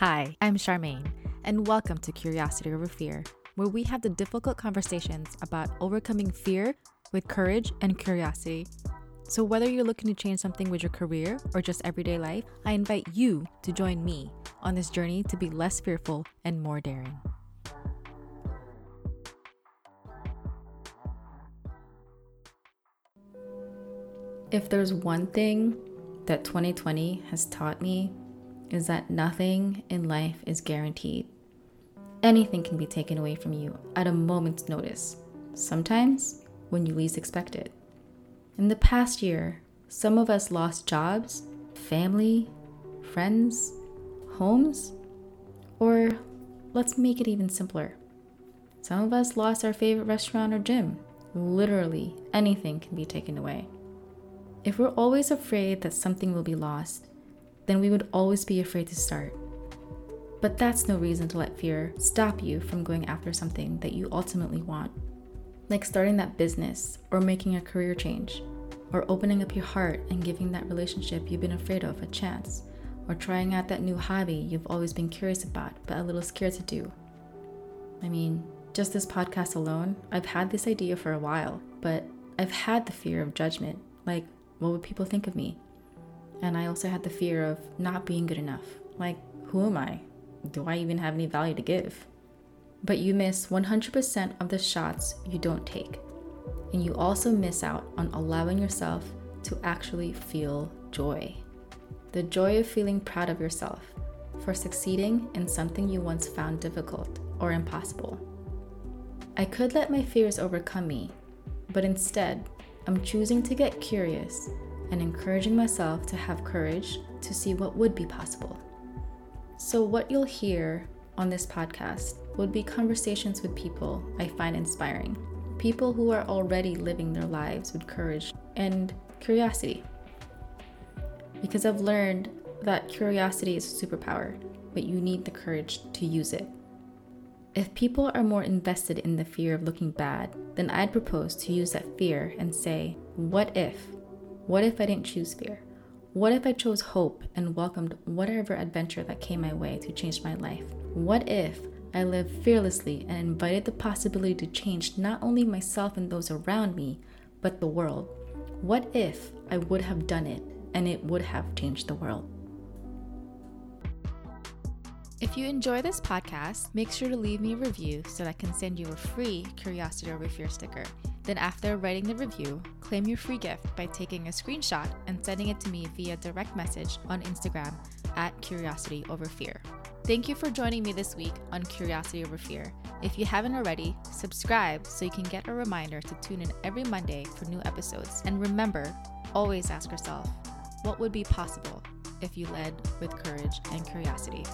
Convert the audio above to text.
Hi, I'm Charmaine, and welcome to Curiosity Over Fear, where we have the difficult conversations about overcoming fear with courage and curiosity. So, whether you're looking to change something with your career or just everyday life, I invite you to join me on this journey to be less fearful and more daring. If there's one thing that 2020 has taught me, is that nothing in life is guaranteed. Anything can be taken away from you at a moment's notice, sometimes when you least expect it. In the past year, some of us lost jobs, family, friends, homes, or let's make it even simpler. Some of us lost our favorite restaurant or gym. Literally, anything can be taken away. If we're always afraid that something will be lost, then we would always be afraid to start. But that's no reason to let fear stop you from going after something that you ultimately want. Like starting that business, or making a career change, or opening up your heart and giving that relationship you've been afraid of a chance, or trying out that new hobby you've always been curious about but a little scared to do. I mean, just this podcast alone, I've had this idea for a while, but I've had the fear of judgment. Like, what would people think of me? And I also had the fear of not being good enough. Like, who am I? Do I even have any value to give? But you miss 100% of the shots you don't take. And you also miss out on allowing yourself to actually feel joy. The joy of feeling proud of yourself for succeeding in something you once found difficult or impossible. I could let my fears overcome me, but instead, I'm choosing to get curious and encouraging myself to have courage to see what would be possible. So, what you'll hear on this podcast would be conversations with people I find inspiring, people who are already living their lives with courage and curiosity. Because I've learned that curiosity is a superpower, but you need the courage to use it. If people are more invested in the fear of looking bad, then I'd propose to use that fear and say, What if? What if I didn't choose fear? What if I chose hope and welcomed whatever adventure that came my way to change my life? What if I lived fearlessly and invited the possibility to change not only myself and those around me, but the world? What if I would have done it and it would have changed the world? If you enjoy this podcast, make sure to leave me a review so that I can send you a free Curiosity Over Fear sticker. Then, after writing the review, claim your free gift by taking a screenshot and sending it to me via direct message on Instagram at Curiosity Over Fear. Thank you for joining me this week on Curiosity Over Fear. If you haven't already, subscribe so you can get a reminder to tune in every Monday for new episodes. And remember, always ask yourself what would be possible if you led with courage and curiosity.